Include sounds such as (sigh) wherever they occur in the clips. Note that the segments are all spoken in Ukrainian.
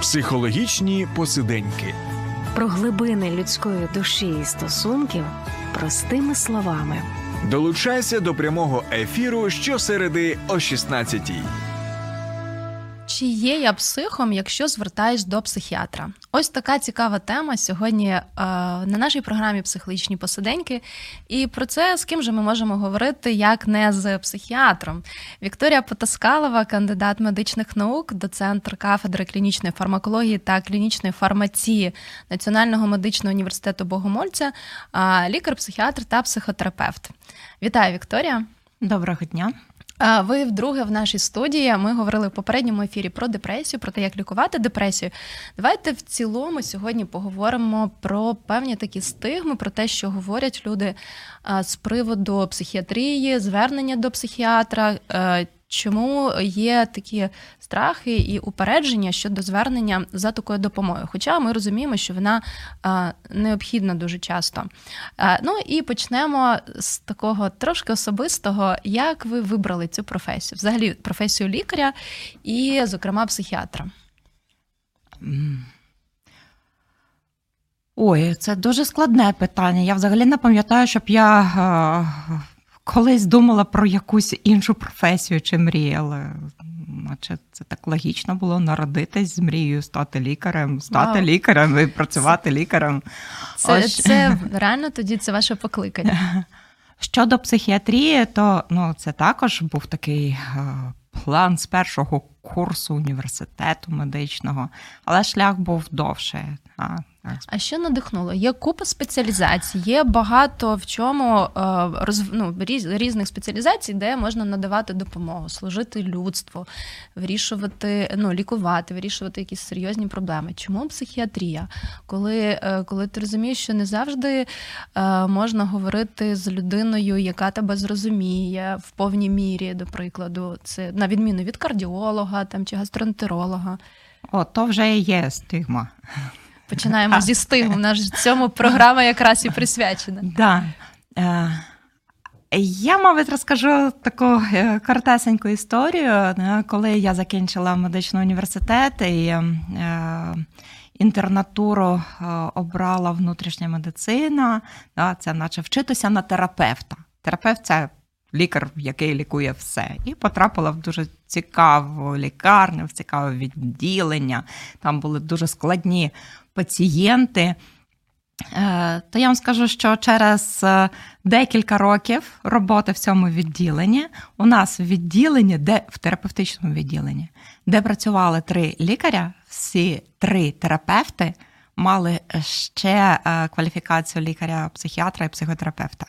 Психологічні посиденьки. Про глибини людської душі і стосунків простими словами. Долучайся до прямого ефіру щосереди о 16-й. Чи є я психом, якщо звертаюсь до психіатра? Ось така цікава тема сьогодні е, на нашій програмі Психологічні посиденьки. І про це з ким же ми можемо говорити, як не з психіатром. Вікторія Потаскалова, кандидат медичних наук, доцентр кафедри клінічної фармакології та клінічної фармації Національного медичного університету Богомольця, е, лікар-психіатр та психотерапевт. Вітаю, Вікторія! Доброго дня. Ви вдруге в нашій студії. Ми говорили в попередньому ефірі про депресію, про те, як лікувати депресію. Давайте в цілому сьогодні поговоримо про певні такі стигми, про те, що говорять люди з приводу психіатрії, звернення до психіатра. Чому є такі страхи і упередження щодо звернення за такою допомогою? Хоча ми розуміємо, що вона необхідна дуже часто. Ну і почнемо з такого трошки особистого, як ви вибрали цю професію, взагалі професію лікаря і, зокрема, психіатра. Ой, це дуже складне питання. Я взагалі не пам'ятаю, щоб я колись думала про якусь іншу професію чи мріяла. Наче це так логічно було народитись з мрією стати лікарем, стати Вау. лікарем і працювати лікарем. Це Ось. це реально тоді це ваше покликання. (laughs) Щодо психіатрії, то ну, це також був такий е, план з першого курсу університету медичного, але шлях був довший. А що надихнуло? Є купа спеціалізацій, є багато в чому е, роз, ну, різних спеціалізацій, де можна надавати допомогу, служити людству, вирішувати, ну, лікувати, вирішувати якісь серйозні проблеми. Чому психіатрія? Коли е, коли ти розумієш, що не завжди е, можна говорити з людиною, яка тебе зрозуміє в повній мірі, до прикладу, це на відміну від кардіолога там чи гастроентеролога. О, то вже і є стигма. Починаємо зі стигу. Наш цьому програма якраз і присвячена. (laughs) Да. Е, я, мабуть, розкажу таку е, коротесеньку історію. Е, коли я закінчила медичний університет і інтернатуру обрала внутрішня медицина, це наче вчитися на терапевта. Терапевт це лікар, який лікує все. І потрапила в дуже цікаву лікарню, в цікаве відділення. Там були дуже складні пацієнти. Е, то я вам скажу, що через е, декілька років роботи в цьому відділенні у нас в відділенні, де в терапевтичному відділенні, де працювали три лікаря, всі три терапевти мали ще е, кваліфікацію лікаря-психіатра і психотерапевта.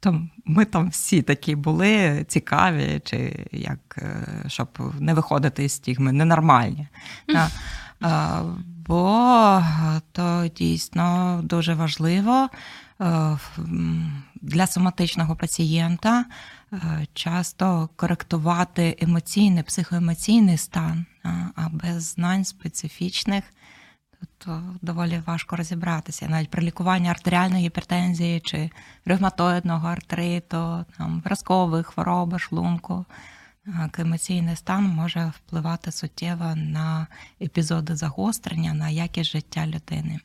Тобто ми там всі такі були цікаві, чи як щоб не виходити з стігми, ненормальні. Бо то дійсно дуже важливо для соматичного пацієнта часто коректувати емоційний, психоемоційний стан, а без знань специфічних. То доволі важко розібратися. Навіть при лікуванні артеріальної гіпертензії чи ревматоїдного артриту, там, вразкової хвороби, шлунку емоційний стан може впливати суттєво на епізоди загострення, на якість життя людини.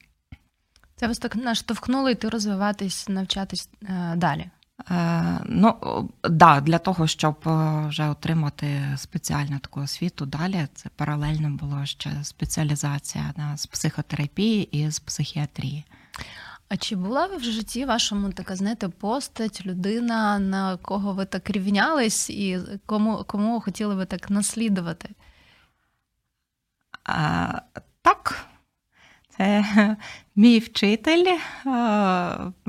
Це вас так наштовхнуло йти розвиватись, навчатись е, далі. Е, ну, да, для того, щоб е, вже отримати спеціальну таку освіту далі, це паралельно було ще спеціалізація да, з психотерапії і з психіатрії. А чи була в житті вашому така, знаєте, постать, людина, на кого ви так рівнялись, і кому кому хотіли ви так наслідувати? А, Так. Це мій вчитель,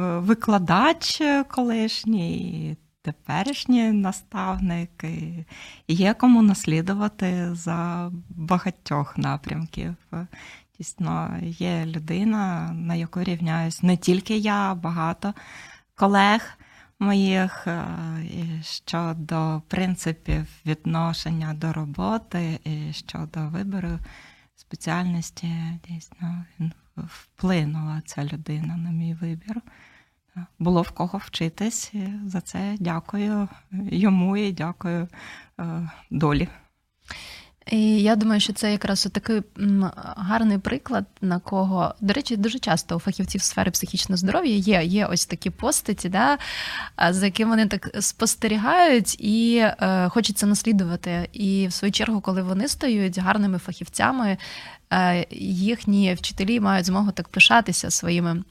викладач колишній, теперішній наставник. Є кому наслідувати за багатьох напрямків. Дійсно, є людина, на яку рівняюсь не тільки я, а багато колег моїх е, щодо принципів відношення до роботи і щодо вибору спеціальності, дійсно вплинула ця людина на мій вибір. Було в кого вчитись. За це дякую йому і дякую е, долі. І я думаю, що це якраз такий гарний приклад, на кого, до речі, дуже часто у фахівців сфери психічного здоров'я є є ось такі постаті, да, за якими вони так спостерігають і е, хочеться наслідувати. І в свою чергу, коли вони стають гарними фахівцями, е, їхні вчителі мають змогу так пишатися своїми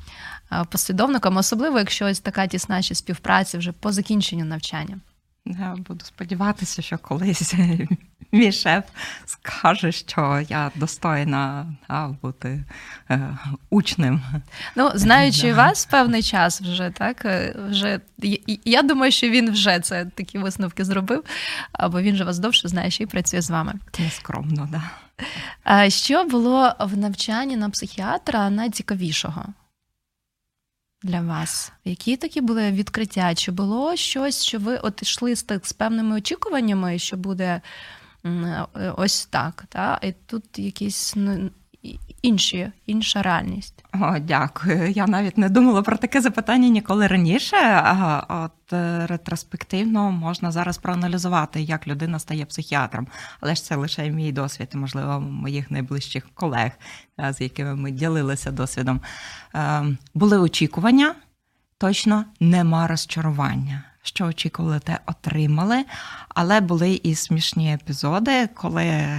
е, послідовниками, особливо якщо ось така тісна співпраця вже по закінченню навчання. Я буду сподіватися, що колись (laughs) мій шеф скаже, що я достойна а, бути е, учнем. Ну, знаючи да. вас певний час вже, так е, вже я думаю, що він вже це такі висновки зробив, або він же вас довше знає, що і працює з вами. Нескромно, да. Що було в навчанні на психіатра найцікавішого? Для вас? Які такі були відкриття? Чи було щось, що ви от йшли з з певними очікуваннями, що буде ось так? Та? І тут якісь інші, інша реальність? О, Дякую. Я навіть не думала про таке запитання ніколи раніше. От е, ретроспективно можна зараз проаналізувати, як людина стає психіатром, але ж це лише мій досвід, можливо, моїх найближчих колег, з якими ми ділилися досвідом. Ем, були очікування, точно нема розчарування що очікували, те отримали. Але були і смішні епізоди, коли е,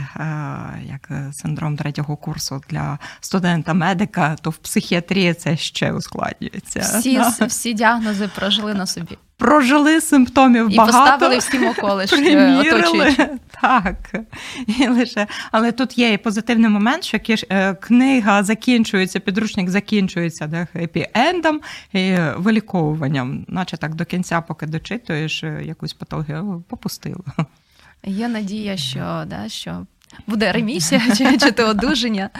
як синдром третього курсу для студента-медика, то в психіатрії це ще ускладнюється. Всі всі діагнози прожили на собі. Прожили симптомів і багато. І поставили всім околишні оточуючи. Так. І лише, Але тут є і позитивний момент, що е, книга закінчується, підручник закінчується хеппі-ендом і виліковуванням, наче так до кінця, поки дочитуєш е, якусь патологію, попустила. Є надія, що да, що буде ремісія чи, чи то одужання.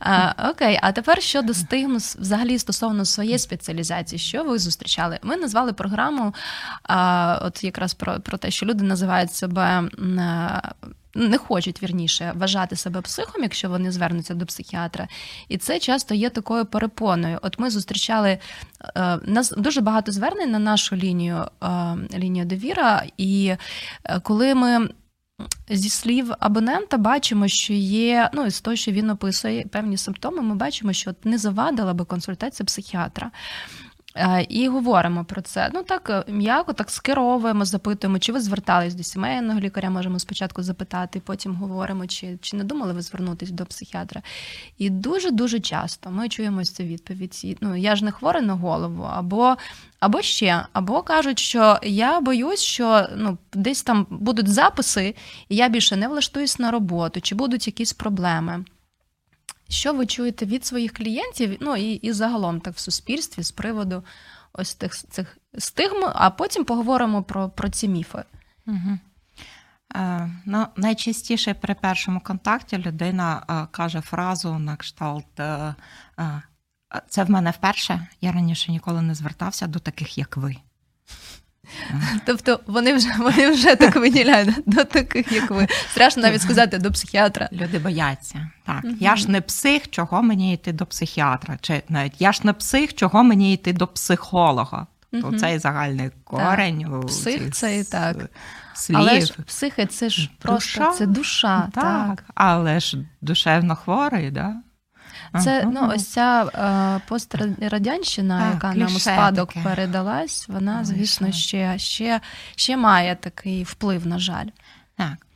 А, Окей, а тепер щодо стигм взагалі стосовно своєї спеціалізації, що ви зустрічали? Ми назвали програму, а, от якраз про, про те, що люди називають себе. Не хочуть вірніше вважати себе психом, якщо вони звернуться до психіатра, і це часто є такою перепоною. От ми зустрічали е, нас дуже багато звернень на нашу лінію е, лінію довіра, і е, коли ми Зі слів абонента бачимо, що є, ну з того, що він описує певні симптоми, ми бачимо, що не завадила би консультація психіатра. Е, і говоримо про це. Ну так е, м'яко, так скеровуємо, запитуємо, чи ви звертались до сімейного лікаря, можемо спочатку запитати, потім говоримо, чи чи не думали ви звернутися до психіатра. І дуже-дуже часто ми чуємо цю відповідь. Ну, я ж не хворий на голову, або або ще, або кажуть, що я боюсь, що ну, десь там будуть записи, і я більше не влаштуюсь на роботу, чи будуть якісь проблеми. Що ви чуєте від своїх клієнтів, ну і і загалом так в суспільстві з приводу ось тих цих стигм, а потім поговоримо про про ці міфи. Угу. Е, ну, Найчастіше при першому контакті людина е, каже фразу на кшталт: е, е, це в мене вперше, я раніше ніколи не звертався до таких, як ви. (laughs) Тобто вони вже вони вже так виділяють до таких, як ви. Страшно навіть сказати до психіатра. Люди бояться. Так, mm я ж не псих, чого мені йти до психіатра? Чи навіть я ж не псих, чого мені йти до психолога? То mm цей загальний корень. Так. Псих це і так. Слів. Але ж психи це ж просто душа? це душа. Так, так. Але ж душевно хворий, да? Це ну ось ця е, пострадянщина, так, яка нам у спадок таке. передалась, вона, звісно, ще ще, ще має такий вплив, на жаль. Так.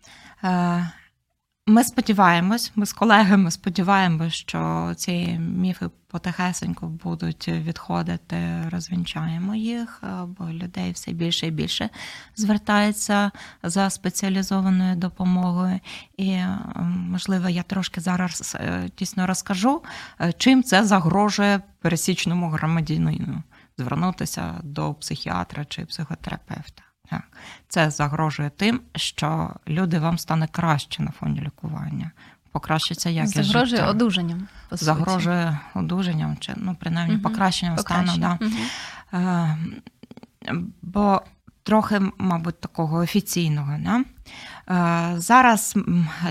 Е, ми сподіваємось, ми з колегами сподіваємось, що ці міфи потихесенько будуть відходити, розвінчаємо їх, бо людей все більше і більше звертається за спеціалізованою допомогою. І, можливо, я трошки зараз е, дійсно розкажу, е, чим це загрожує пересічному громадянину звернутися до психіатра чи психотерапевта. Це загрожує тим, що люди вам стане краще на фоні лікування. Покращиться якість Загрожує життя. одужанням. По Загрожує суті. одужанням, чи ну, принаймні, угу. покращенням стану. Да. Угу. Е, бо трохи, мабуть, такого офіційного. Да? Е, зараз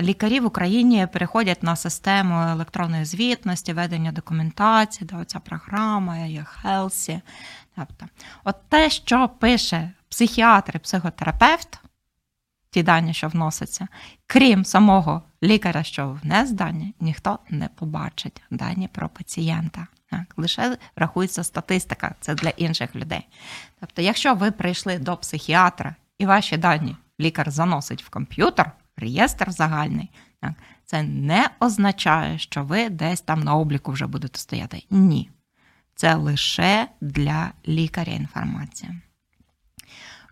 лікарі в Україні переходять на систему електронної звітності, ведення документації, да, оця програма, є Хелсі. Тобто, от те, що пише психіатр і психотерапевт, ті дані, що вносяться. Крім самого лікаря, що внес дані, ніхто не побачить дані про пацієнта. Так, Лише рахується статистика, це для інших людей. Тобто, якщо ви прийшли до психіатра і ваші дані лікар заносить в комп'ютер, реєстр загальний, так, це не означає, що ви десь там на обліку вже будете стояти. Ні. Це лише для лікаря інформація.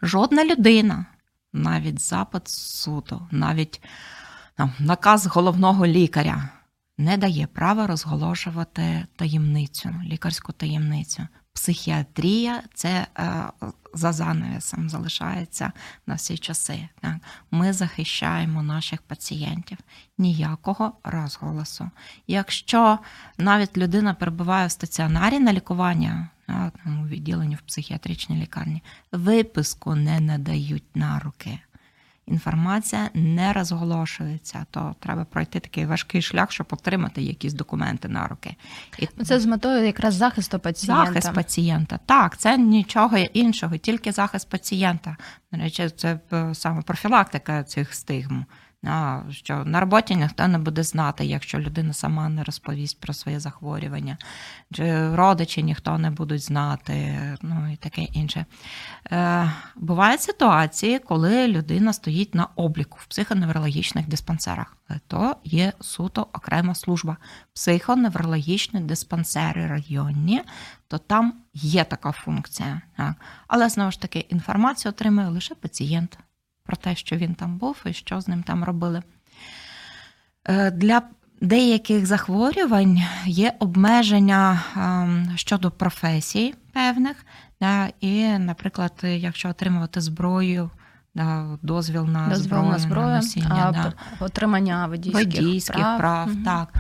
Жодна людина, навіть запит суду, навіть там, наказ головного лікаря не дає права розголошувати таємницю, лікарську таємницю. Психіатрія це е, за занавісом залишається на всі часи. Так? Ми захищаємо наших пацієнтів ніякого розголосу. Якщо навіть людина перебуває в стаціонарі на лікування, у відділенні в психіатричній лікарні, виписку не надають на руки інформація не розголошується, то треба пройти такий важкий шлях, щоб отримати якісь документи на руки. І ну, Це з метою якраз захисту пацієнта. Захист пацієнта. Так, це нічого іншого, тільки захист пацієнта. До речі, це е, саме профілактика цих стигм що на роботі ніхто не буде знати, якщо людина сама не розповість про своє захворювання, чи родичі ніхто не будуть знати, ну і таке інше. Е, Бувають ситуації, коли людина стоїть на обліку в психоневрологічних диспансерах. То є суто окрема служба. Психоневрологічні диспансери районні, то там є така функція. Але знову ж таки інформацію отримує лише пацієнт про те, що він там був і що з ним там робили. Е, для деяких захворювань є обмеження ем, щодо професій певних. І, наприклад, якщо отримувати зброю, дозвіл на дозвіл зброю, на зброю, на носіння, а да. отримання водійських, водійських прав, прав угу. так.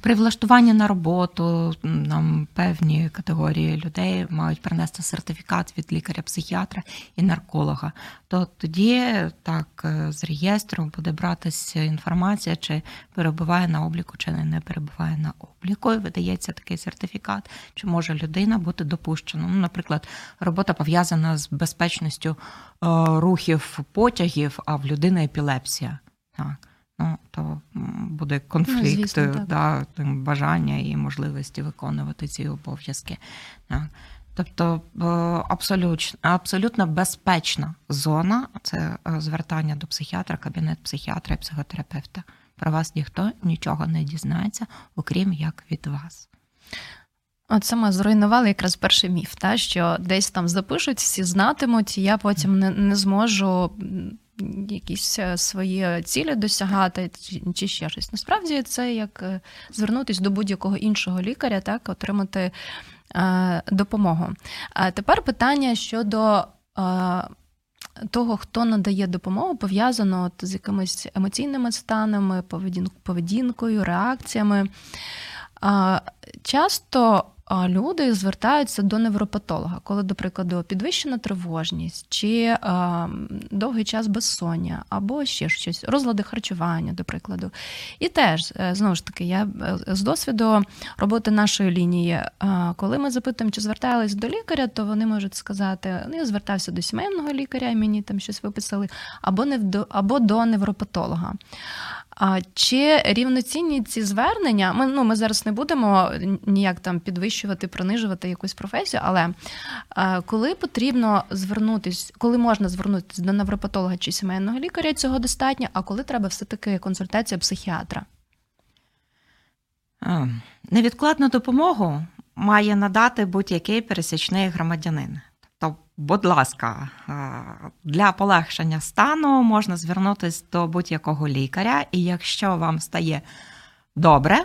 При влаштуванні на роботу нам певні категорії людей мають принести сертифікат від лікаря-психіатра і нарколога. То тоді так е, з реєстру буде братися інформація, чи перебуває на обліку, чи не перебуває на обліку. І видається такий сертифікат, чи може людина бути допущена. Ну, Наприклад, робота пов'язана з безпечністю е, рухів потягів, а в людини епілепсія. Так ну, то буде конфлікт ну, звісно, да, бажання і можливості виконувати ці обов'язки. Да. Тобто абсолютно абсолютно безпечна зона це е, звертання до психіатра, кабінет психіатра і психотерапевта. Про вас ніхто нічого не дізнається, окрім як від вас. От саме зруйнували якраз перший міф, та, що десь там запишуть, всі знатимуть, і я потім не, не зможу якісь е, свої цілі досягати, чи ще щось. Насправді це як е, звернутися до будь-якого іншого лікаря, так, отримати е, допомогу. А тепер питання щодо. Того, хто надає допомогу, пов'язано з якимись емоційними станами, поведінкою, реакціями. Часто люди звертаються до невропатолога, коли, до прикладу, підвищена тривожність чи довгий час безсоння, або ще щось, розлади харчування, до прикладу. І теж, е, знову ж таки, я е, з досвіду роботи нашої лінії, коли ми запитуємо, чи звертались до лікаря, то вони можуть сказати: ну, я звертався до сімейного лікаря, і мені там щось виписали, або не або до невропатолога. Чи рівноцінні ці звернення? Ми ну ми зараз не будемо ніяк там підвищувати, принижувати якусь професію, але е, коли потрібно звернутись, коли можна звернутися до невропатолога чи сімейного лікаря, цього достатньо, а коли треба все-таки консультація психіатра? Невідкладну допомогу має надати будь-який пересічний громадянин будь ласка, для полегшення стану можна звернутися до будь-якого лікаря, і якщо вам стає добре,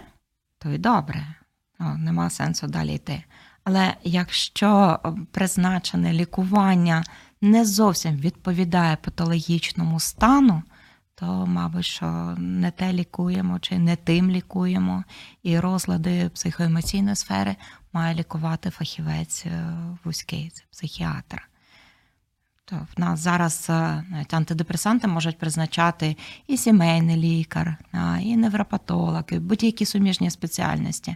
то й добре. Нема сенсу далі йти. Але якщо призначене лікування не зовсім відповідає патологічному стану, то, мабуть, що не те лікуємо чи не тим лікуємо, і розлади психоемоційної сфери має лікувати фахівець е, вузький, це психіатр. То в нас зараз е, навіть антидепресанти можуть призначати і сімейний лікар, і невропатолог, і будь-які суміжні спеціальності.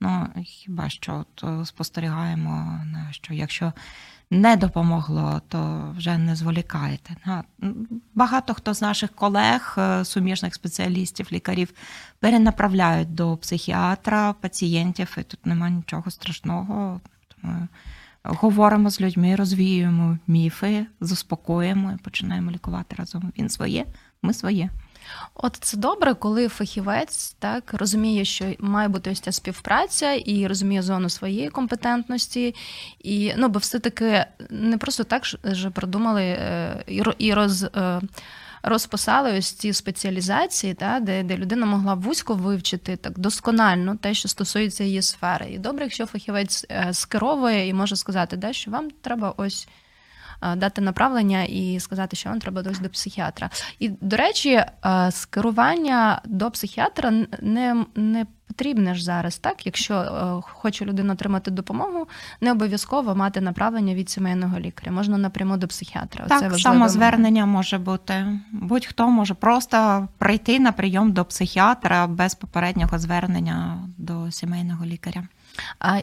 Ну, хіба що от спостерігаємо, що якщо не допомогло, то вже не зволікайте. Багато хто з наших колег, е, суміжних спеціалістів, лікарів перенаправляють до психіатра пацієнтів, і тут немає нічого страшного. Тому говоримо з людьми, розвіюємо міфи, заспокоїмо і починаємо лікувати разом. Він своє, ми своє. От це добре, коли фахівець так розуміє, що має бути ось ця співпраця і розуміє зону своєї компетентності, і ну бо все таки не просто так ж продумали е, і роз. Е, розписали ось ці спеціалізації, та, де де людина могла вузько вивчити так досконально те, що стосується її сфери. І добре, якщо фахівець е, скеровує і може сказати, да, що вам треба ось дати направлення і сказати, що вам треба дось до психіатра. І, до речі, е, скерування до психіатра не не потрібне ж зараз, так? Якщо е, хоче людина отримати допомогу, не обов'язково мати направлення від сімейного лікаря. Можна напряму до психіатра. Так, Це самозвернення може бути. Будь-хто може просто прийти на прийом до психіатра без попереднього звернення до сімейного лікаря.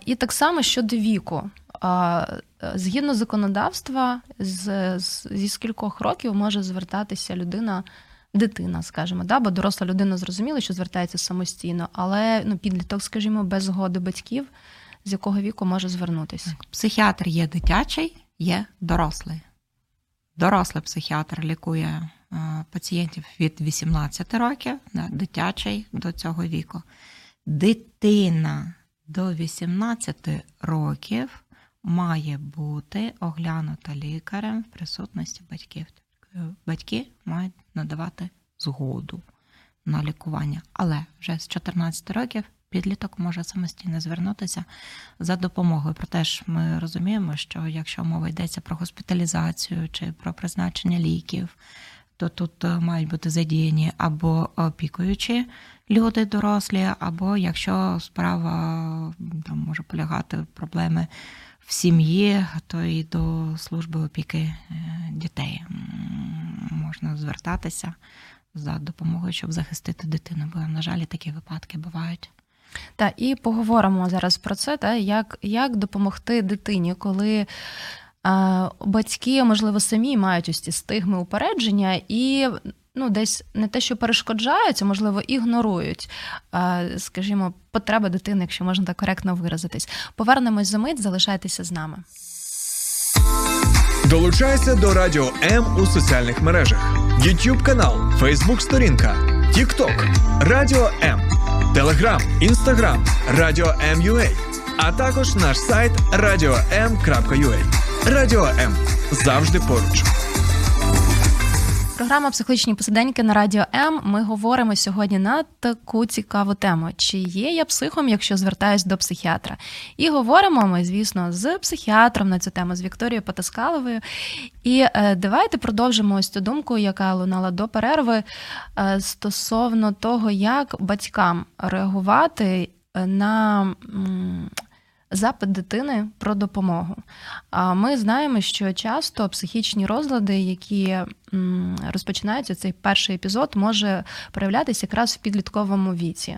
І так само щодо віку. Згідно законодавства, з, з, зі скількох років може звертатися людина, дитина, скажімо, да? бо доросла людина зрозуміла, що звертається самостійно, але ну, підліток, скажімо, без згоди батьків, з якого віку може звернутися. Психіатр є дитячий, є дорослий. Дорослий психіатр лікує пацієнтів від 18 років, дитячий до цього віку. Дитина до 18 років має бути оглянута лікарем в присутності батьків. Батьки мають надавати згоду на лікування, але вже з 14 років підліток може самостійно звернутися за допомогою. Проте ж ми розуміємо, що якщо мова йдеться про госпіталізацію чи про призначення ліків, то тут е, мають бути задіяні або опікуючі люди дорослі, або якщо справа там може полягати проблеми в сім'ї, то і до служби опіки е, дітей можна звертатися за допомогою, щоб захистити дитину. Бо, на жаль, такі випадки бувають. Так, і поговоримо зараз про це, та, як як допомогти дитині, коли а, батьки, можливо, самі мають ось ці стигми упередження і ну, десь не те, що перешкоджають, а можливо, ігнорують, скажімо, потреби дитини, якщо можна так коректно виразитись. Повернемось за мить, залишайтеся з нами. Долучайся до Радіо М у соціальних мережах: YouTube канал, Facebook сторінка, TikTok, Радіо М, Телеграм, Інстаграм, Радіо М.Ю.А. а також наш сайт radio.m.ua. Радіо М завжди поруч. Програма Психологічні посиденьки на радіо М. Ми говоримо сьогодні на таку цікаву тему: чи є я психом, якщо звертаюсь до психіатра? І говоримо ми, звісно, з психіатром на цю тему, з Вікторією Потаскаловою. І е, давайте продовжимо ось цю думку, яка лунала до перерви е, стосовно того, як батькам реагувати на. М- запит дитини про допомогу. А ми знаємо, що часто психічні розлади, які розпочинаються, цей перший епізод може проявлятися якраз в підлітковому віці.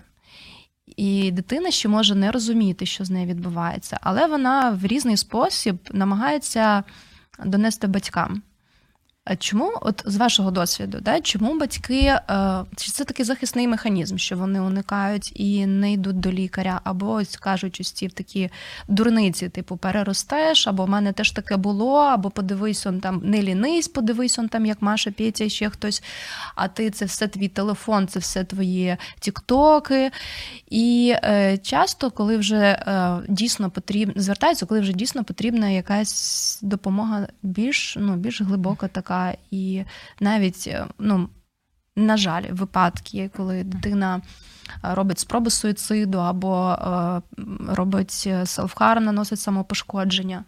І дитина ще може не розуміти, що з нею відбувається, але вона в різний спосіб намагається донести батькам. Чому, от з вашого досвіду, да, чому батьки, е, чи це такий захисний механізм, що вони уникають і не йдуть до лікаря, або кажуть ці такі дурниці, типу переростеш, або в мене теж таке було, або подивись он там, не лінись, подивись он там, як Маша Петя, ще хтось, а ти це все твій телефон, це все твої тіктоки. І е, часто, коли вже е, дійсно потрібно, звертаються, коли вже дійсно потрібна якась допомога більш, ну, більш глибока така така, і навіть, е, ну, на жаль, випадки, коли дитина е, робить спроби суїциду або е, робить селфхар, наносить самопошкодження.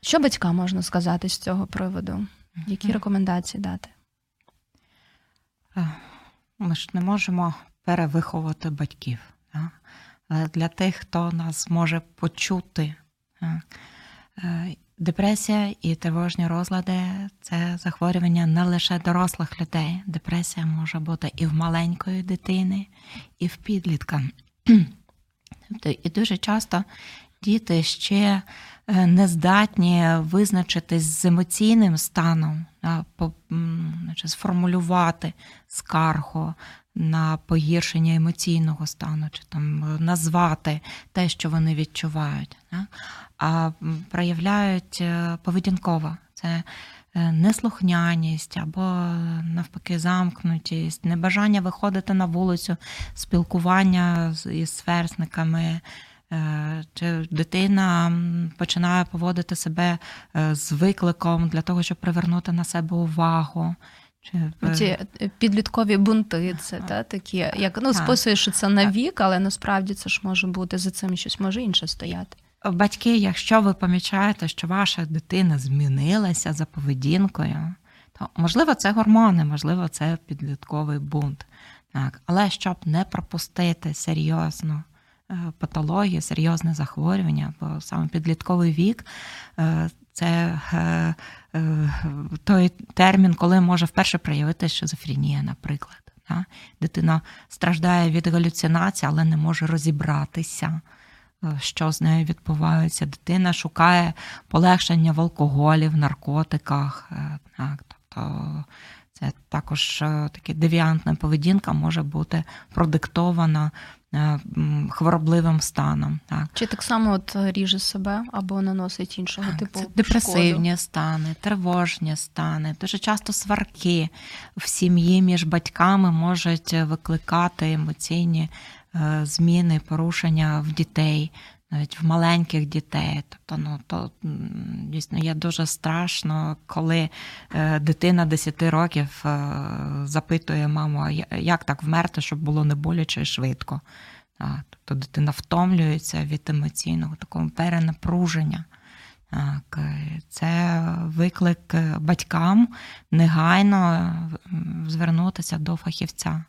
Що батькам можна сказати з цього приводу? Які рекомендації дати? Ми ж не можемо перевиховувати батьків. Для тих, хто нас може почути, Депресія і тривожні розлади це захворювання не лише дорослих людей. Депресія може бути і в маленької дитини, і в підлітка. (clears throat) Тобто, і дуже часто діти ще е, не здатні визначитись з емоційним станом, значить, сформулювати скаргу на погіршення емоційного стану, чи там назвати те, що вони відчувають, а проявляють е, поведінково. Це Е, неслухняність або навпаки замкнутість, небажання виходити на вулицю, спілкування із сверстниками. Е, чи дитина починає поводити себе е, з викликом для того, щоб привернути на себе увагу? Чи... Ці підліткові бунти, це та, такі, як ну, списуєш, що це на вік, але насправді це ж може бути за цим щось може інше стояти. Батьки, якщо ви помічаєте, що ваша дитина змінилася за поведінкою, то можливо це гормони, можливо, це підлітковий бунт. Так. Але щоб не пропустити серйозну е, патологію, серйозне захворювання, бо саме підлітковий вік е, це е, той термін, коли може вперше проявити шизофренія, наприклад. Дитина страждає від галюцинацій, але не може розібратися. Е, що з нею відбувається. Дитина шукає полегшення в алкоголі, в наркотиках. Е, так, Тобто це також е, таке девіантна поведінка може бути продиктована хворобливим станом. Так. Чи так само от ріже себе або наносить іншого типу? Це депресивні шкоду? стани, тривожні стани. Дуже часто сварки в сім'ї між батьками можуть викликати емоційні Е, зміни, порушення в дітей, навіть в маленьких дітей. Тобто, ну то дійсно є дуже страшно, коли е, дитина 10 років е, запитує маму, як так вмерти, щоб було не боляче і швидко. Тобто дитина втомлюється від емоційного такого перенапруження. Так, Це виклик батькам негайно звернутися до фахівця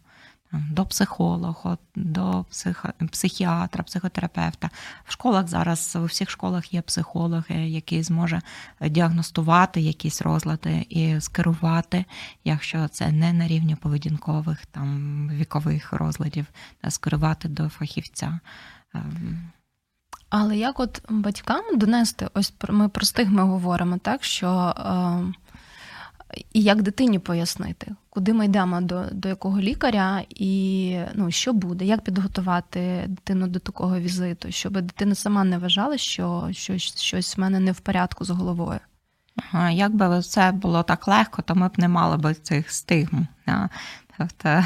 до психолога, до психіатра, психотерапевта. В школах зараз у всіх школах є психологи, які зможе діагностувати якісь розлади і скерувати, якщо це не на рівні поведінкових там вікових розладів, скерувати до фахівця. Ем. Але як от батькам донести, ось ми про стигми говоримо, так що. Е, і як дитині пояснити, куди ми йдемо до до якого лікаря, і ну, що буде, як підготувати дитину до такого візиту, щоб дитина сама не вважала, що щось щось в мене не в порядку з головою. Якби це було так легко, то ми б не мали б цих стигм. Тобто,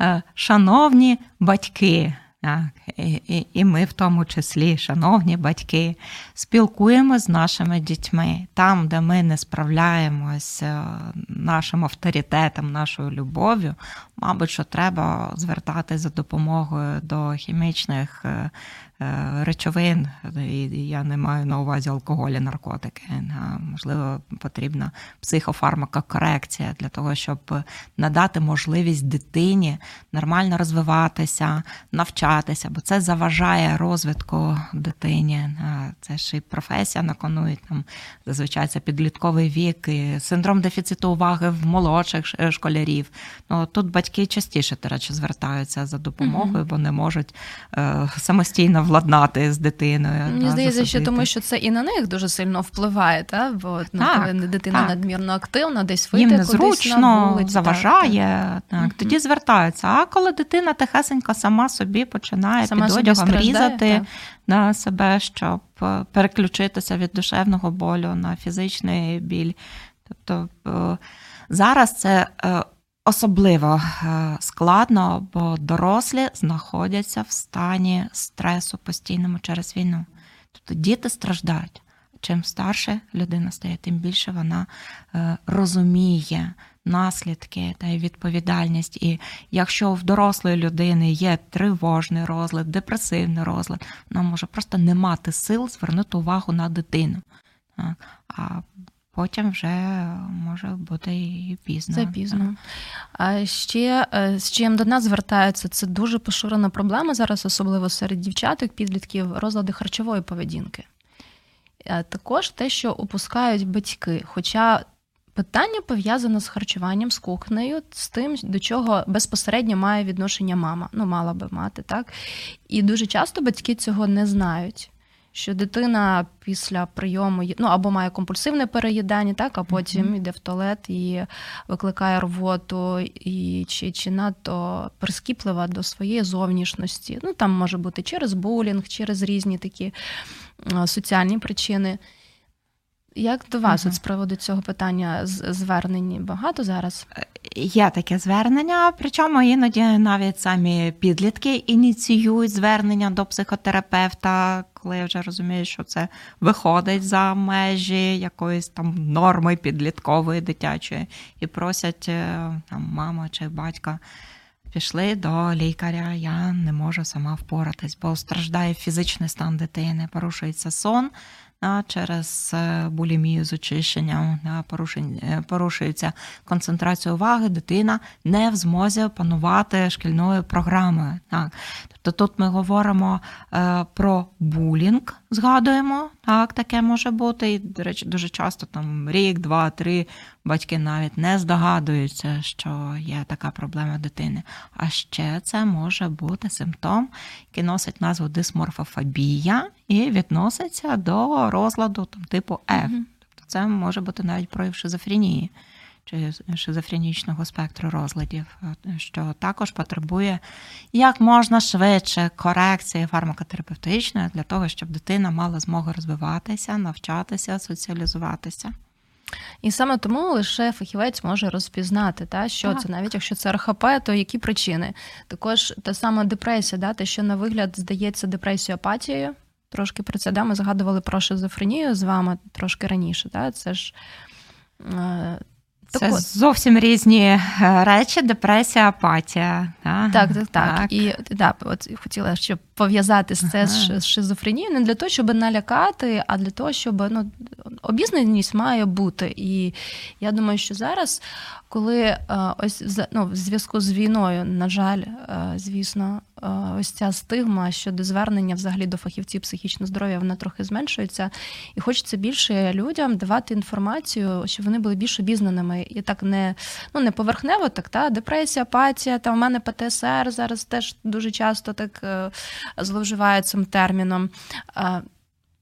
е, шановні батьки, так, і, і ми, в тому числі, шановні батьки, спілкуємо з нашими дітьми там, де ми не справляємося нашим авторитетом, нашою любов'ю. Мабуть, що треба звертатися за допомогою до хімічних е, Е, речовин, і я не маю на увазі алкоголі, наркотики. Можливо, потрібна психофармакокорекція для того, щоб надати можливість дитині нормально розвиватися, навчатися, бо це заважає розвитку дитині. Це ж і професія на кону, і там зазвичай це підлітковий вік, і синдром дефіциту уваги в молодших школярів. Ну тут батьки частіше, до речі, звертаються за допомогою, бо не можуть е, самостійно владнати з дитиною. Мені здається, що тому що це і на них дуже сильно впливає, та? бо ну, коли дитина так. надмірно активна, десь вийде Їм незручно, на вулиці, заважає. Так, так. Тоді звертаються. А коли дитина тихесенько сама собі починає сама під одягом різати на себе, щоб е, переключитися від душевного болю на фізичний біль. Тобто е, зараз це е, Особливо е, складно, бо дорослі знаходяться в стані стресу постійному через війну. Тобто діти страждають. Чим старше людина стає, тим більше вона е, розуміє наслідки та відповідальність. І якщо в дорослої людини є тривожний розлад, депресивний розлад, вона може просто не мати сил звернути увагу на дитину. А потім вже може бути і пізно. Це пізно. А ще е, з чим до нас звертаються, це дуже поширена проблема зараз, особливо серед дівчаток, підлітків, розлади харчової поведінки. Е, також те, що опускають батьки. Хоча питання пов'язане з харчуванням, з кухнею, з тим, до чого безпосередньо має відношення мама. Ну, мала би мати, так? І дуже часто батьки цього не знають що дитина після прийому ну або має компульсивне переїдання, так, а потім йде в туалет і викликає рвоту, і чи чи надто прискіплива до своєї зовнішності. Ну там може бути через булінг, через різні такі соціальні причини. Як до вас uh-huh. от з приводу цього питання звернень багато зараз? Є таке звернення, причому іноді навіть самі підлітки ініціюють звернення до психотерапевта, коли вже розумію, що це виходить за межі якоїсь там норми підліткової дитячої, і просять е, там мама чи батька. Пішли до лікаря, я не можу сама впоратись, бо страждає фізичний стан дитини, порушується сон, через е, булімію з очищенням, е, порушується концентрація уваги, дитина не в змозі опанувати шкільною програмою. Тобто тут ми говоримо е, про булінг, згадуємо, так, таке може бути. І, до речі, дуже часто там рік, два, три батьки навіть не здогадуються, що є така проблема дитини. А ще це може бути симптом, який носить назву дисморфофобія і відноситься до розладу там, типу F. Тобто це може бути навіть прояв шизофренії чи шизофренічного спектру розладів, що також потребує як можна швидше корекції фармакотерапевтичної для того, щоб дитина мала змогу розвиватися, навчатися, соціалізуватися. І саме тому лише фахівець може розпізнати, та, що так. це, навіть якщо це РХП, то які причини. Також та сама депресія, да, те, що на вигляд здається депресією апатією. Трошки про це да, ми згадували про шизофренію з вами трошки раніше. Да, Це ж е, це от. зовсім різні е, речі, депресія, апатія. Так, так, так. так. І да, от хотіла щоб пов'язати це ага. з шизофренією не для того, щоб налякати, а для того, щоб ну, обізнаність має бути. І я думаю, що зараз, коли е, ось ну, в зв'язку з війною, на жаль, е, звісно, ось ця стигма щодо звернення взагалі до фахівців психічного здоров'я, вона трохи зменшується, і хочеться більше людям давати інформацію, щоб вони були більш обізнаними і так не ну не поверхнево, так та депресія, апатія, та у мене ПТСР зараз теж дуже часто так зловживають цим терміном.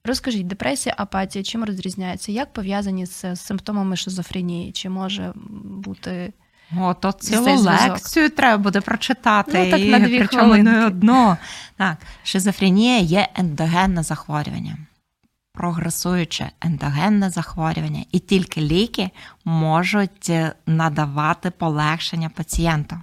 Розкажіть, депресія, апатія, чим розрізняється? Як пов'язані з симптомами шизофренії? Чи може бути. О, то цілу лекцію треба буде прочитати. Ну, так, і на дві причому не одно. Так, шизофренія є ендогенне захворювання, прогресуюче ендогенне захворювання, і тільки ліки можуть надавати полегшення пацієнту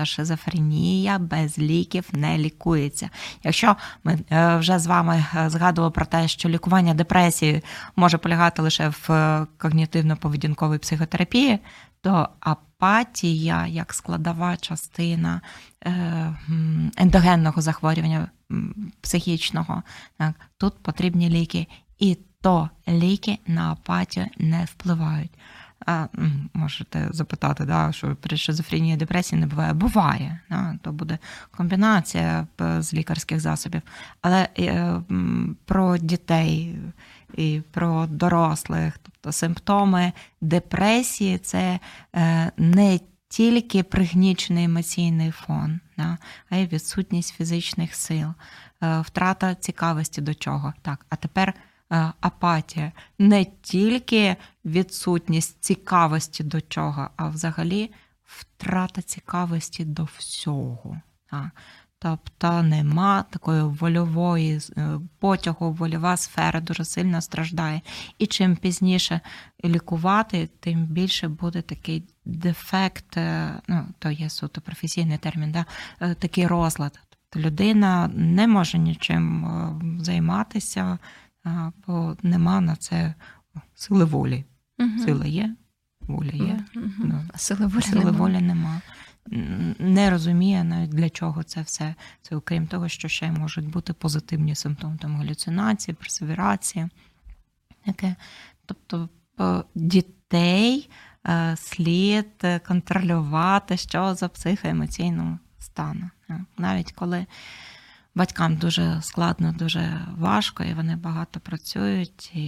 та шизофренія без ліків не лікується. Якщо ми е, вже з вами е, згадували про те, що лікування депресії може полягати лише в е, когнітивно-поведінковій психотерапії, то апатія як складова частина ендогенного захворювання психічного, тут потрібні ліки, і то ліки на апатію не впливають. А, Можете запитати, да, що при шизофренії депресії не буває. Буває, да, то буде комбінація з лікарських засобів. Але е, про дітей і про дорослих, тобто симптоми депресії це е, не тільки пригнічений емоційний фон, да, а й відсутність фізичних сил, е, втрата цікавості до чого. Так, а тепер. Е, апатія, не тільки відсутність цікавості до чого, а взагалі втрата цікавості до всього. Тобто нема такої вольової е, потягу, вольова сфера дуже сильно страждає. І чим пізніше лікувати, тим більше буде такий дефект, е, ну то є суто професійний термін, да, такий розлад. Тобто людина не може нічим займатися, бо нема на це сили волі. Угу. Сила є, воля є. Угу. Ну, сили волі сили нема. волі нема. Не розуміє навіть для чого це все. Це окрім того, що ще можуть бути позитивні симптоми там галюцинації, персевірації. Таке. Тобто дітей е, слід контролювати, що за психоемоційним станом. Навіть коли Батькам дуже складно, дуже важко, і вони багато працюють. І,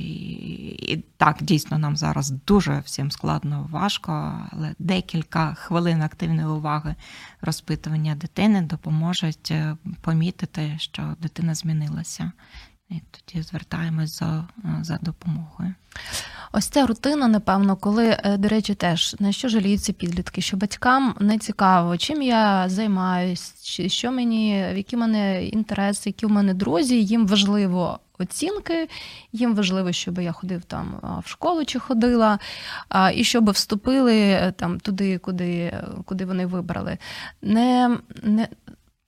і так, дійсно, нам зараз дуже всім складно, важко, але декілька хвилин активної уваги розпитування дитини допоможуть е, помітити, що дитина змінилася. і тоді звертаємось за, за допомогою. Ось ця рутина, напевно, коли, е, до речі, теж на що жаліються підлітки, що батькам не цікаво, чим я займаюсь, що мені, які в мене інтереси, які в мене друзі, їм важливо оцінки, їм важливо, щоб я ходив там в школу чи ходила, і щоб вступили е, там туди, куди куди вони вибрали. Не, не,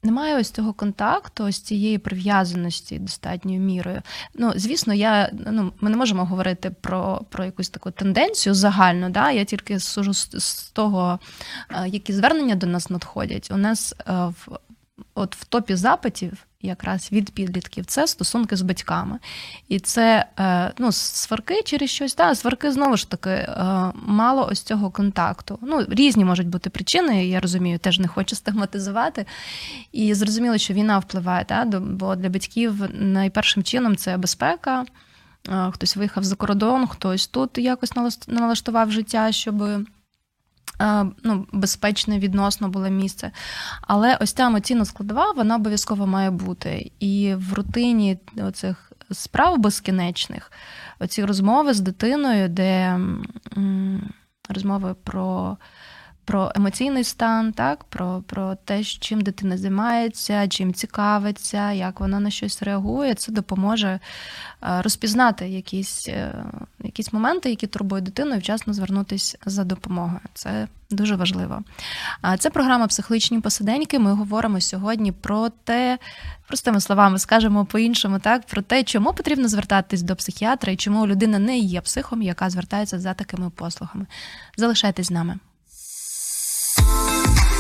немає ось цього контакту, ось цієї прив'язаності достатньою мірою. Ну, звісно, я ну ми не можемо говорити про про якусь таку тенденцію загально. Да? Я тільки сужу з, з того, е, які звернення до нас надходять. У нас е, в от в топі запитів якраз від підлітків це стосунки з батьками. І це е, ну, сварки через щось, да, сварки знову ж таки е, мало ось цього контакту. Ну, Різні можуть бути причини, я розумію, теж не хочу стигматизувати. І зрозуміло, що війна впливає, да, бо для батьків найпершим чином це безпека. Е, хтось виїхав за кордон, хтось тут якось налаштував життя, щоб ну, безпечне відносно було місце. Але ось ця емоційна складова, вона обов'язково має бути. І в рутині оцих справ безкінечних, оці розмови з дитиною, де розмови про про емоційний стан, так, про про те, чим дитина займається, чим цікавиться, як вона на щось реагує. Це допоможе е, розпізнати якісь е, якісь моменти, які турбують дитину, і вчасно звернутися за допомогою. Це дуже важливо. Це програма Психологічні посиденьки. Ми говоримо сьогодні про те, простими словами, скажемо по-іншому, так, про те, чому потрібно звертатись до психіатра і чому людина не є психом, яка звертається за такими послугами. Залишайтесь з нами.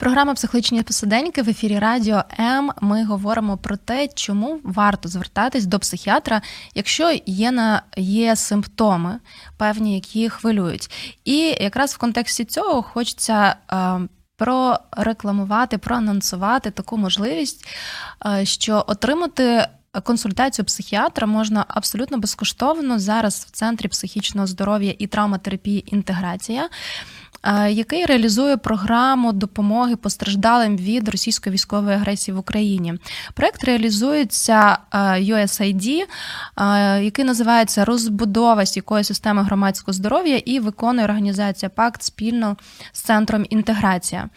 Програма Психологічні посиденьки в ефірі Радіо М. Ми говоримо про те, чому варто звертатись до психіатра, якщо є на є симптоми, певні, які хвилюють. І якраз в контексті цього хочеться. Е, прорекламувати, проанонсувати таку можливість, е, що отримати консультацію психіатра можна абсолютно безкоштовно зараз в центрі психічного здоров'я і травматерапії інтеграція який реалізує програму допомоги постраждалим від російської військової агресії в Україні. Проект реалізується USAID, який називається Розбудова стійкої системи громадського здоров'я і виконує організація Пакт спільно з центром інтеграція.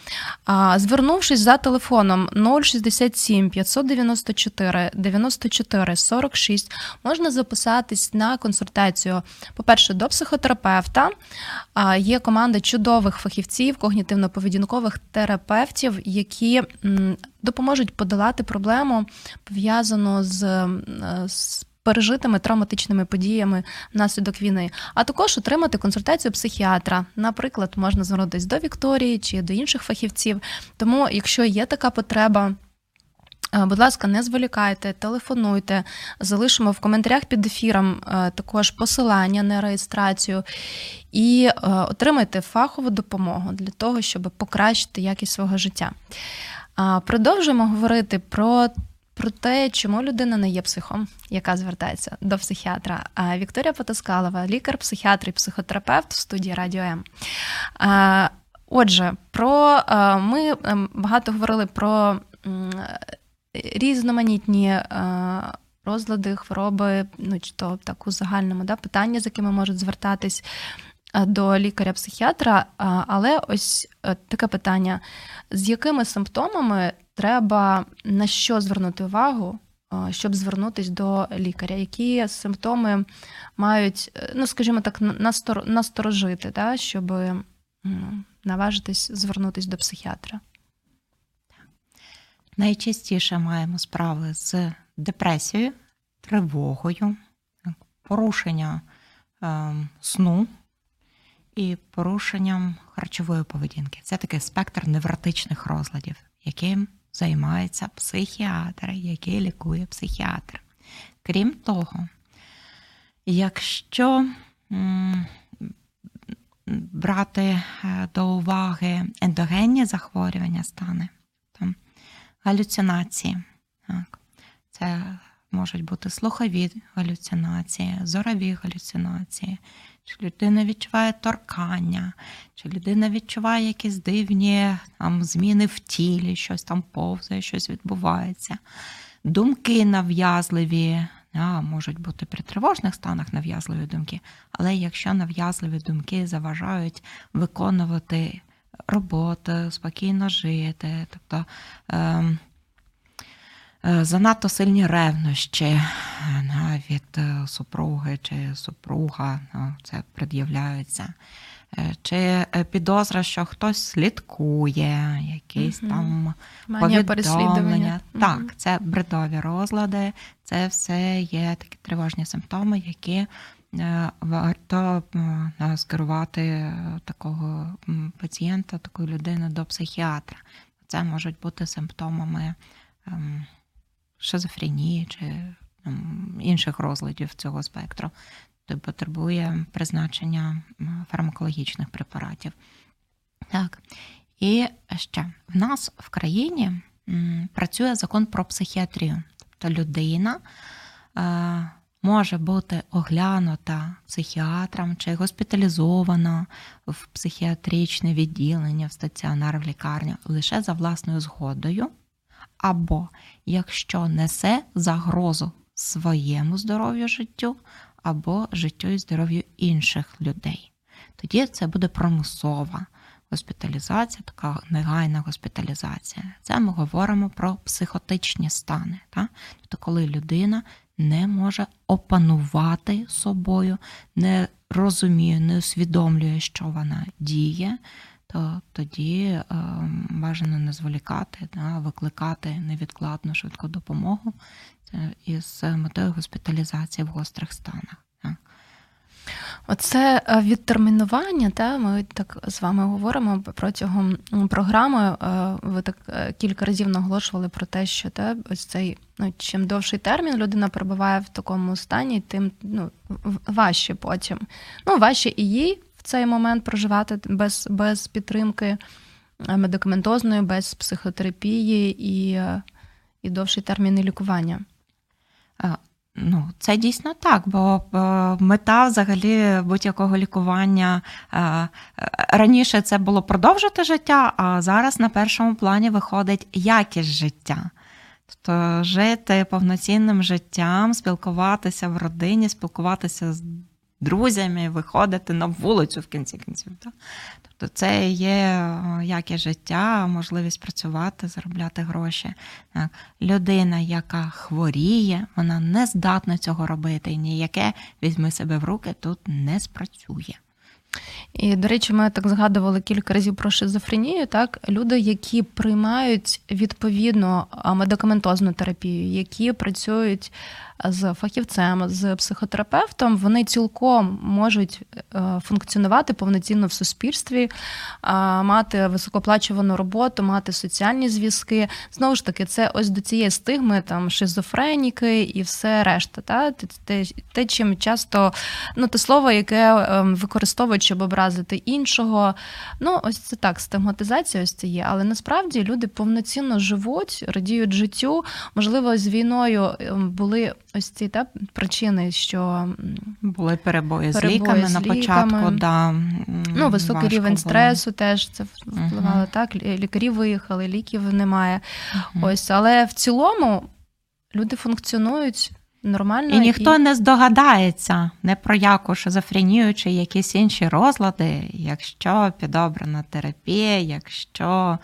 Звернувшись за телефоном 067 594 94 46, можна записатись на консультацію. По перше, до психотерапевта є команда чудово чудових фахівців, когнітивно-поведінкових терапевтів, які допоможуть подолати проблему пов'язану з, з пережитими травматичними подіями внаслідок війни, а також отримати консультацію психіатра. Наприклад, можна звернутися до Вікторії чи до інших фахівців. Тому, якщо є така потреба. Е, будь ласка, не зволікайте, телефонуйте, залишимо в коментарях під ефіром е, також посилання на реєстрацію і е, отримайте фахову допомогу для того, щоб покращити якість свого життя. Продовжуємо говорити про. Про те, чому людина не є психом, яка звертається до психіатра. Вікторія Потаскалова, лікар-психіатр і психотерапевт в студії Радіо М. Отже, про ми ем, багато говорили про різноманітні е, розлади, хвороби, ну чи то так у загальному да, питання, з якими можуть звертатись е, до лікаря-психіатра. Але ось е, таке питання: з якими симптомами треба на що звернути увагу? Щоб звернутися до лікаря, які симптоми мають, ну скажімо так, насторожити, да, щоб наважитись звернутися до психіатра. Найчастіше маємо справи з депресією, тривогою, порушення е, сну і порушенням харчової поведінки. Це такий спектр невротичних розладів, яким займається психіатр, який лікує психіатр. Крім того, якщо м, брати е, до уваги ендогенні захворювання стани, галюцинації, Так. Це можуть бути слухові галюцинації, зорові галюцинації, чи людина відчуває торкання, чи людина відчуває якісь дивні там, зміни в тілі, щось там повзає, щось відбувається. Думки нав'язливі, а, можуть бути при тривожних станах нав'язливі думки, але якщо нав'язливі думки заважають виконувати роботу, спокійно жити, тобто. Е, Е, занадто сильні ревнощі е, від е, супруги чи супруга, ну, це пред'являється. Чи підозра, що хтось слідкує, якісь угу. там повідомлення. Так, угу. це бредові розлади, це все є такі тривожні симптоми, які варто скерувати такого пацієнта, такої людини до психіатра. Це можуть бути симптомами. Ем, шизофренії чи інших розладів цього спектру, то потребує призначення фармакологічних препаратів. Так. І ще в нас в країні працює закон про психіатрію. Тобто людина е, може бути оглянута психіатром чи госпіталізована в психіатричне відділення в стаціонар в лікарню лише за власною згодою або якщо несе загрозу своєму здоров'ю життю, або життю і здоров'ю інших людей. Тоді це буде промислова госпіталізація, така негайна госпіталізація. Це ми говоримо про психотичні стани. Тобто, коли людина не може опанувати собою, не розуміє, не усвідомлює, що вона діє то тоді е, бажано не зволікати, да, викликати невідкладну швидку допомогу із метою госпіталізації в гострих станах. Оце е, відтермінування, та ми так з вами говоримо протягом програми. Е, ви так кілька разів наголошували про те, що та ось цей ну чим довший термін людина перебуває в такому стані, тим ну важче потім. Ну важче і їй цей момент проживати без, без підтримки е, медикаментозної, без психотерапії і і довший термін лікування. Ну, це дійсно так, бо мета взагалі будь-якого лікування раніше це було продовжити життя, а зараз на першому плані виходить якість життя. Тобто жити повноцінним життям, спілкуватися в родині, спілкуватися з друзями, виходити на вулицю в кінці кінців. Так? Тобто це є е, яке життя, можливість працювати, заробляти гроші. Так. Людина, яка хворіє, вона не здатна цього робити. І ніяке візьми себе в руки тут не спрацює. І, до речі, ми так згадували кілька разів про шизофренію. Так, люди, які приймають відповідно медикаментозну терапію, які працюють з фахівцем, з психотерапевтом, вони цілком можуть е, функціонувати повноцінно в суспільстві, мати високоплачувану роботу, мати соціальні зв'язки. Знову ж таки, це ось до цієї стигми там шизофреніки і все решта. Та? Те, те, чим часто ну, те слово, яке ем, використовують, щоб образити іншого. Ну, ось це так, стигматизація ось це є. Але насправді люди повноцінно живуть, радіють життю. Можливо, з війною ем, були ось ці та причини, що були перебої, перебої з ліками з на початку. Да, Ну, Високий рівень було. стресу теж це впливало. Uh-huh. Так, лікарі виїхали, ліків немає. Uh-huh. Ось, але в цілому люди функціонують. Нормально. І ніхто і... не здогадається не про яку шизофренію чи якісь інші розлади, якщо підобрана терапія, якщо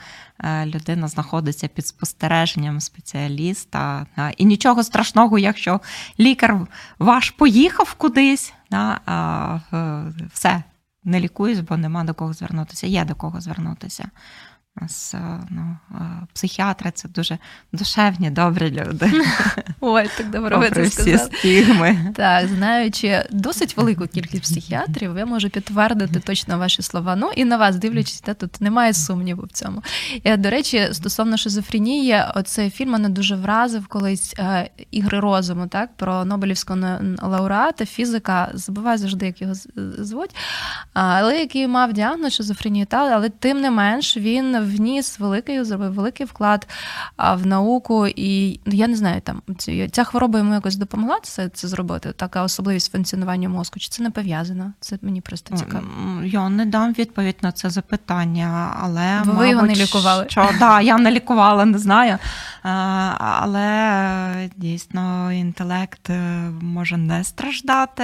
людина знаходиться під спостереженням спеціаліста. І нічого страшного, якщо лікар ваш поїхав кудись, все, не лікуюсь, бо нема до кого звернутися, є до кого звернутися е, ну, е, психіатри це дуже душевні, добрі люди. (laughs) Ой, так добре ви це всі стігми. Так, знаючи досить велику кількість психіатрів, я можу підтвердити точно ваші слова. Ну і на вас дивлячись, та тут немає сумніву в цьому. І, До речі, стосовно шизофренії, оцей фільм мене дуже вразив колись е, ігри розуму, так, про Нобелівського лауреата, фізика, забуваю завжди, як його звуть, але який мав діагноз шизофренію, та, але тим не менш він вніс великий, зробив великий вклад в науку, і ну, я не знаю, там ця хвороба йому якось допомогла це це зробити. Така особливість функціонування мозку. Чи це не пов'язано? Це мені просто цікаво. Я не дам відповідь на це запитання, але ви мабуть, його не лікували? Що, да, я не лікувала, не знаю. Але дійсно інтелект е, може не страждати,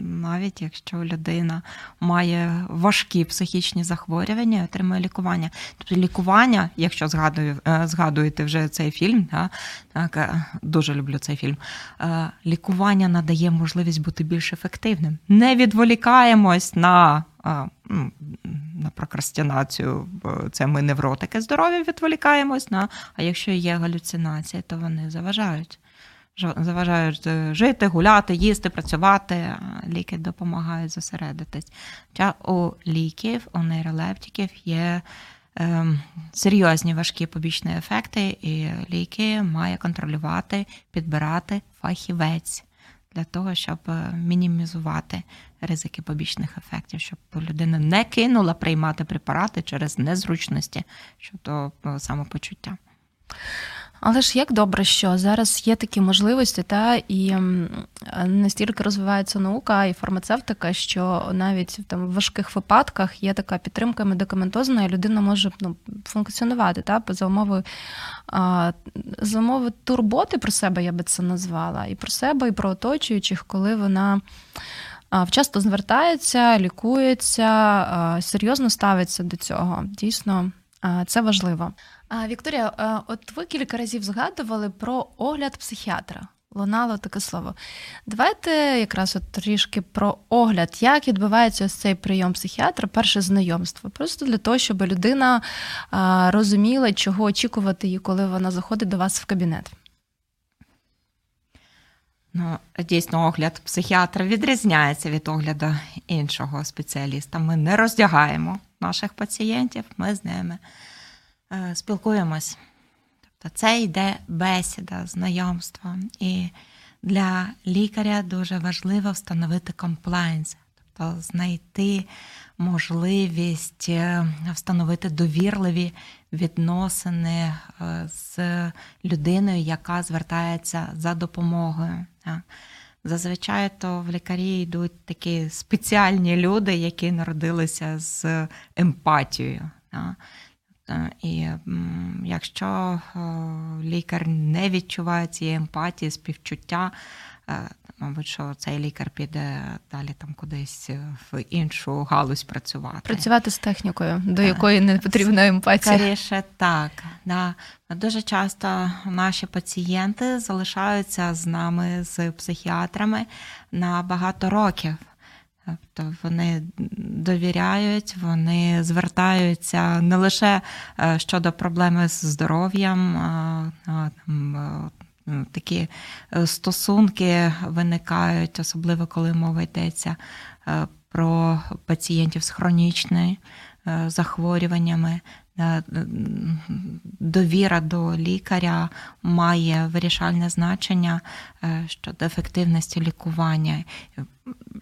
навіть якщо людина має важкі психічні захворювання, і отримує лікування. Тобто лікування, якщо згадую, е, згадуєте вже цей фільм, так е, дуже люблю цей фільм. Лікування надає можливість бути більш ефективним. Не відволікаємось на на прокрастинацію, це ми невротики здоров'я відволікаємось на. А якщо є галюцинації, то вони заважають. Заважають е, жити, гуляти, їсти, працювати. Ліки допомагають зосередитись. У ліків, у нейролептиків є е, серйозні важкі побічні ефекти, і ліки має контролювати, підбирати фахівець для того, щоб е, мінімізувати ризики побічних ефектів, щоб людина не кинула приймати препарати через незручності щодо е, самопочуття. Але ж як добре, що зараз є такі можливості, та і настільки розвивається наука і фармацевтика, що навіть там в важких випадках є така підтримка медикаментозна, і людина може ну, функціонувати та за умови за умови турботи про себе, я би це назвала, і про себе, і про оточуючих, коли вона. Вчасно звертається, лікується, серйозно ставиться до цього. Дійсно, це важливо. Вікторія, от ви кілька разів згадували про огляд психіатра. Лунало таке слово. Давайте якраз от трішки про огляд, як відбувається ось цей прийом психіатра, перше знайомство. Просто для того, щоб людина розуміла, чого очікувати її, коли вона заходить до вас в кабінет. Ну, Дійсно, огляд психіатра відрізняється від огляду іншого спеціаліста. Ми не роздягаємо наших пацієнтів, ми з ними е, спілкуємось. Тобто це йде бесіда, знайомство. І для лікаря дуже важливо встановити комплайнс, тобто знайти можливість е, встановити довірливі відносини е, з людиною, яка звертається за допомогою. Зазвичай то в лікарі йдуть такі спеціальні люди, які народилися з емпатією. І якщо лікар не відчуває цієї емпатії, співчуття, е, мабуть, що цей лікар піде далі там кудись в іншу галузь працювати. Працювати з технікою, до якої не потрібна емпатія. Скоріше так. Да. Дуже часто наші пацієнти залишаються з нами, з психіатрами на багато років. Тобто вони довіряють, вони звертаються не лише е, щодо проблеми з здоров'ям, такі е, стосунки виникають, особливо коли мова йдеться е, про пацієнтів з хронічними захворюваннями, Е, довіра до лікаря має вирішальне значення е, щодо ефективності лікування.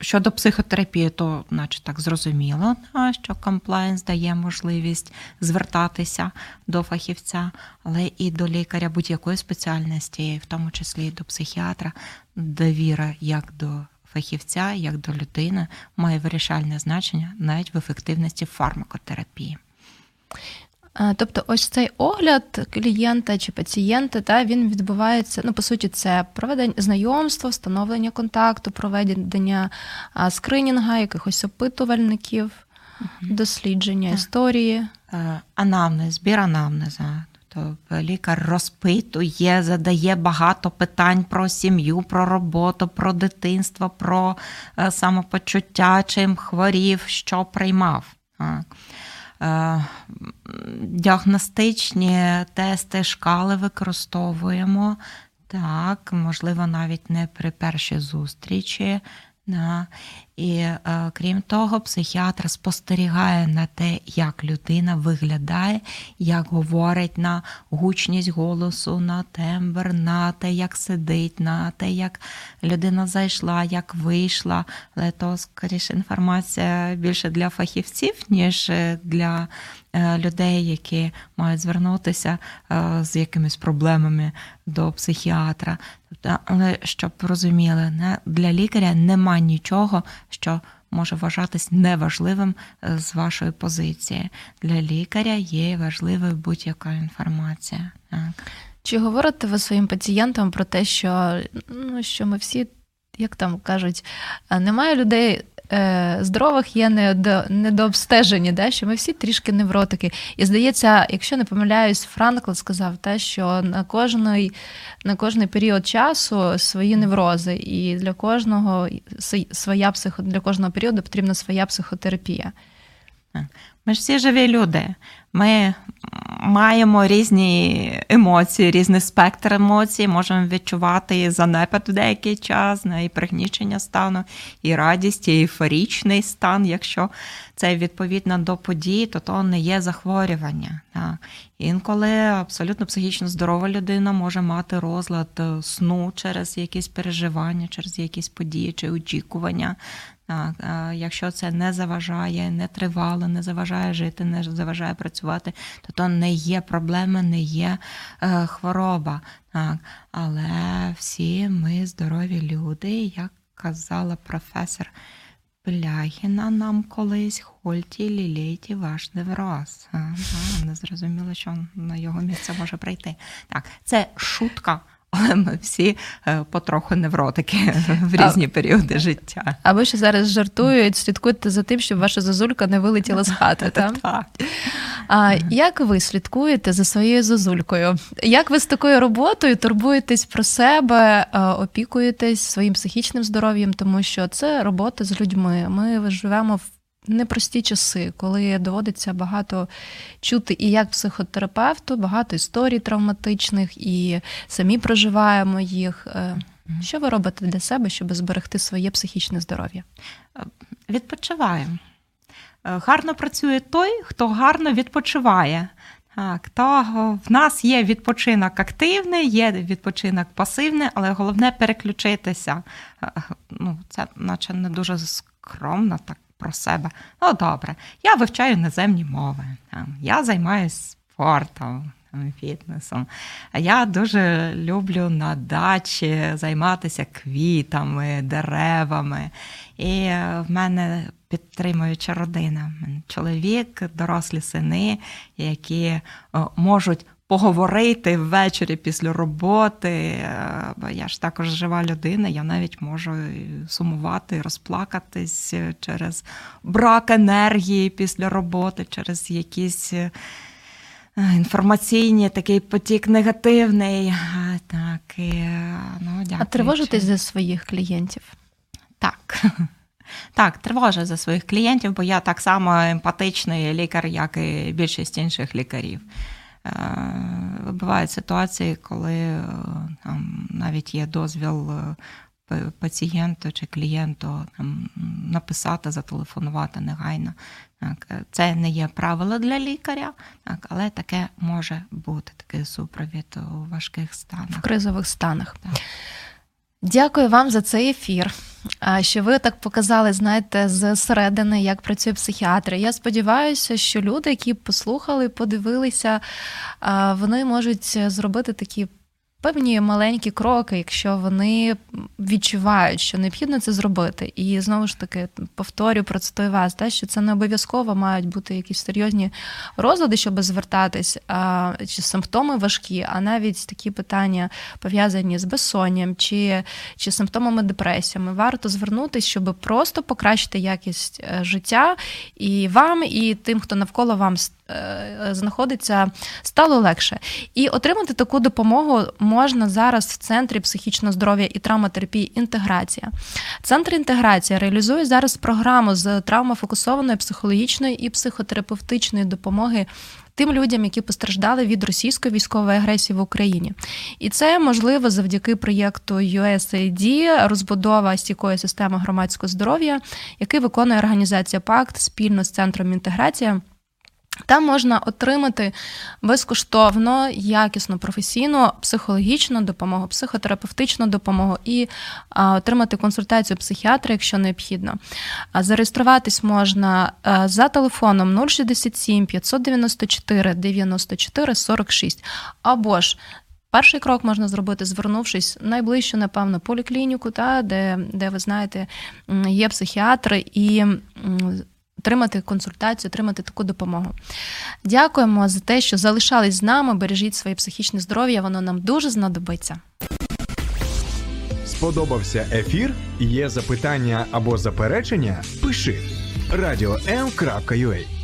Щодо психотерапії, то, наче так зрозуміло, що комплайнс дає можливість звертатися до фахівця, але і до лікаря будь-якої спеціальності, в тому числі і до психіатра, довіра як до фахівця, як до людини, має вирішальне значення навіть в ефективності фармакотерапії. Тобто, ось цей огляд клієнта чи пацієнта, та він відбувається. Ну, по суті, це проведення знайомства, встановлення контакту, проведення скринінга, якихось опитувальників, дослідження так. історії. Е, анамнез, збір анамнеза. Тобто лікар розпитує, задає багато питань про сім'ю, про роботу, про дитинство, про е, самопочуття, чим хворів, що приймав. Е, діагностичні тести, шкали використовуємо. Так, можливо, навіть не при першій зустрічі. І е, крім того, психіатр спостерігає на те, як людина виглядає, як говорить на гучність голосу, на тембр, на те, як сидить, на те, як людина зайшла, як вийшла. Але то скоріше інформація більше для фахівців, ніж для Е, людей, які мають звернутися е, з якимись проблемами до психіатра. Але щоб розуміли, для лікаря нема нічого, що може вважатись неважливим е, з вашої позиції. Для лікаря є важливою будь-яка інформація. Так. Чи говорите ви своїм пацієнтам про те, що ну що ми всі, як там кажуть, немає людей е, здорових є недообстежені, да, що ми всі трішки невротики. І здається, якщо не помиляюсь, Франкл сказав те, що на кожний, на кожний період часу свої неврози, і для кожного своя психо, для кожного періоду потрібна своя психотерапія. Ми ж всі живі люди. Ми маємо різні емоції, різний спектр емоцій, можемо відчувати занепад в деякий час, і пригнічення стану, і радість, і ейфорічний стан. Якщо це відповідно до подій, то то не є захворювання. Інколи абсолютно психічно здорова людина може мати розлад е, сну через якісь переживання, через якісь події чи очікування. Так, Якщо це не заважає, не тривало, не заважає жити, не заважає працювати, то то не є проблема, не є е, хвороба. Так. Але всі ми здорові люди, як казала професор Блягіна нам колись хольті лілейті ваш невроз. Не зрозуміло, що на його місце може прийти. Так, це шутка але ми всі е, потроху невротики в різні а, періоди життя. Або ще зараз жартують, слідкуйте за тим, щоб ваша зозулька не вилетіла з хати. Так. А як ви слідкуєте за своєю зозулькою? Як ви з такою роботою турбуєтесь про себе, е, опікуєтесь своїм психічним здоров'ям, тому що це робота з людьми. Ми живемо в непрості часи, коли доводиться багато чути і як психотерапевту, багато історій травматичних, і самі проживаємо їх. Е, що ви робите для себе, щоб зберегти своє психічне здоров'я? Е, відпочиваємо. Е, гарно працює той, хто гарно відпочиває. Так, то в нас є відпочинок активний, є відпочинок пасивний, але головне переключитися. Ну, Це наче не дуже скромно так про себе. Ну, добре, я вивчаю іноземні мови, я займаюся спортом. Фітнесом. Я дуже люблю на дачі займатися квітами, деревами. І в мене підтримуюча родина. Чоловік, дорослі сини, які можуть поговорити ввечері після роботи. Е, бо я ж також жива людина, я навіть можу сумувати, розплакатись через брак енергії після роботи, через якісь. Е, інформаційні такий потік негативний. Так, і, ну, А тривожитесь за своїх клієнтів? Так. (laughs) Так, тривожу за своїх клієнтів, бо я так само емпатичний лікар, як і більшість інших лікарів. Е, бувають ситуації, коли е, там навіть є дозвіл е, пацієнту чи клієнту там, написати, зателефонувати негайно. Так, Це не є правило для лікаря, так, але таке може бути такий супровід у важких станах. В кризових станах. Так. Дякую вам за цей ефір. Що ви так показали, знаєте, зсередини, як працює психіатрія. Я сподіваюся, що люди, які послухали, подивилися, вони можуть зробити такі певні маленькі кроки, якщо вони відчувають, що необхідно це зробити. І знову ж таки повторю процитую вас, те, що це не обов'язково мають бути якісь серйозні розлади, щоб звертатись, а, чи симптоми важкі, а навіть такі питання пов'язані з безсонням чи чи симптомами депресіями. Варто звернутися, щоб просто покращити якість е, життя і вам, і тим, хто навколо вам Е, знаходиться, стало легше. І отримати таку допомогу можна зараз в центрі психічного здоров'я і травматерапії інтеграція. Центр інтеграція реалізує зараз програму з травмофокусованої психологічної і психотерапевтичної допомоги тим людям, які постраждали від російської військової агресії в Україні. І це можливо завдяки проєкту USAID розбудова стійкої системи громадського здоров'я, який виконує організація ПАКТ спільно з центром інтеграція. Там можна отримати безкоштовно, якісну професійну психологічну допомогу, психотерапевтичну допомогу і а, отримати консультацію психіатра, якщо необхідно. А, зареєструватись можна а, за телефоном 067 594 94 46 або ж. Перший крок можна зробити, звернувшись в найближчу, напевно, поліклініку, та, де, де ви знаєте, є психіатри і отримати консультацію, отримати таку допомогу. Дякуємо за те, що залишались з нами. Бережіть своє психічне здоров'я, воно нам дуже знадобиться. Сподобався ефір? Є запитання або заперечення? Пиши радіом.ua